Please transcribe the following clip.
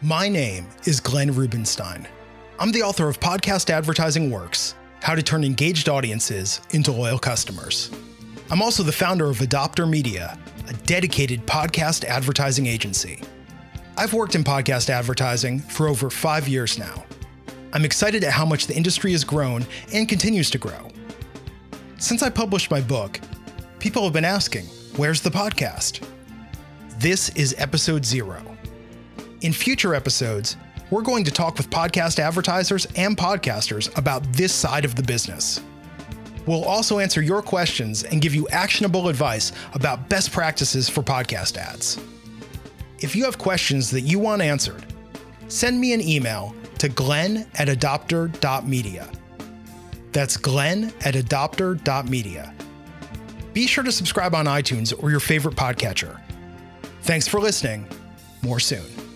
My name is Glenn Rubenstein. I'm the author of Podcast Advertising Works How to Turn Engaged Audiences into Loyal Customers. I'm also the founder of Adopter Media, a dedicated podcast advertising agency. I've worked in podcast advertising for over five years now. I'm excited at how much the industry has grown and continues to grow. Since I published my book, people have been asking, Where's the podcast? This is episode zero. In future episodes, we're going to talk with podcast advertisers and podcasters about this side of the business. We'll also answer your questions and give you actionable advice about best practices for podcast ads. If you have questions that you want answered, send me an email to glenn at adopter.media. That's glenn at adopter.media. Be sure to subscribe on iTunes or your favorite podcatcher. Thanks for listening. More soon.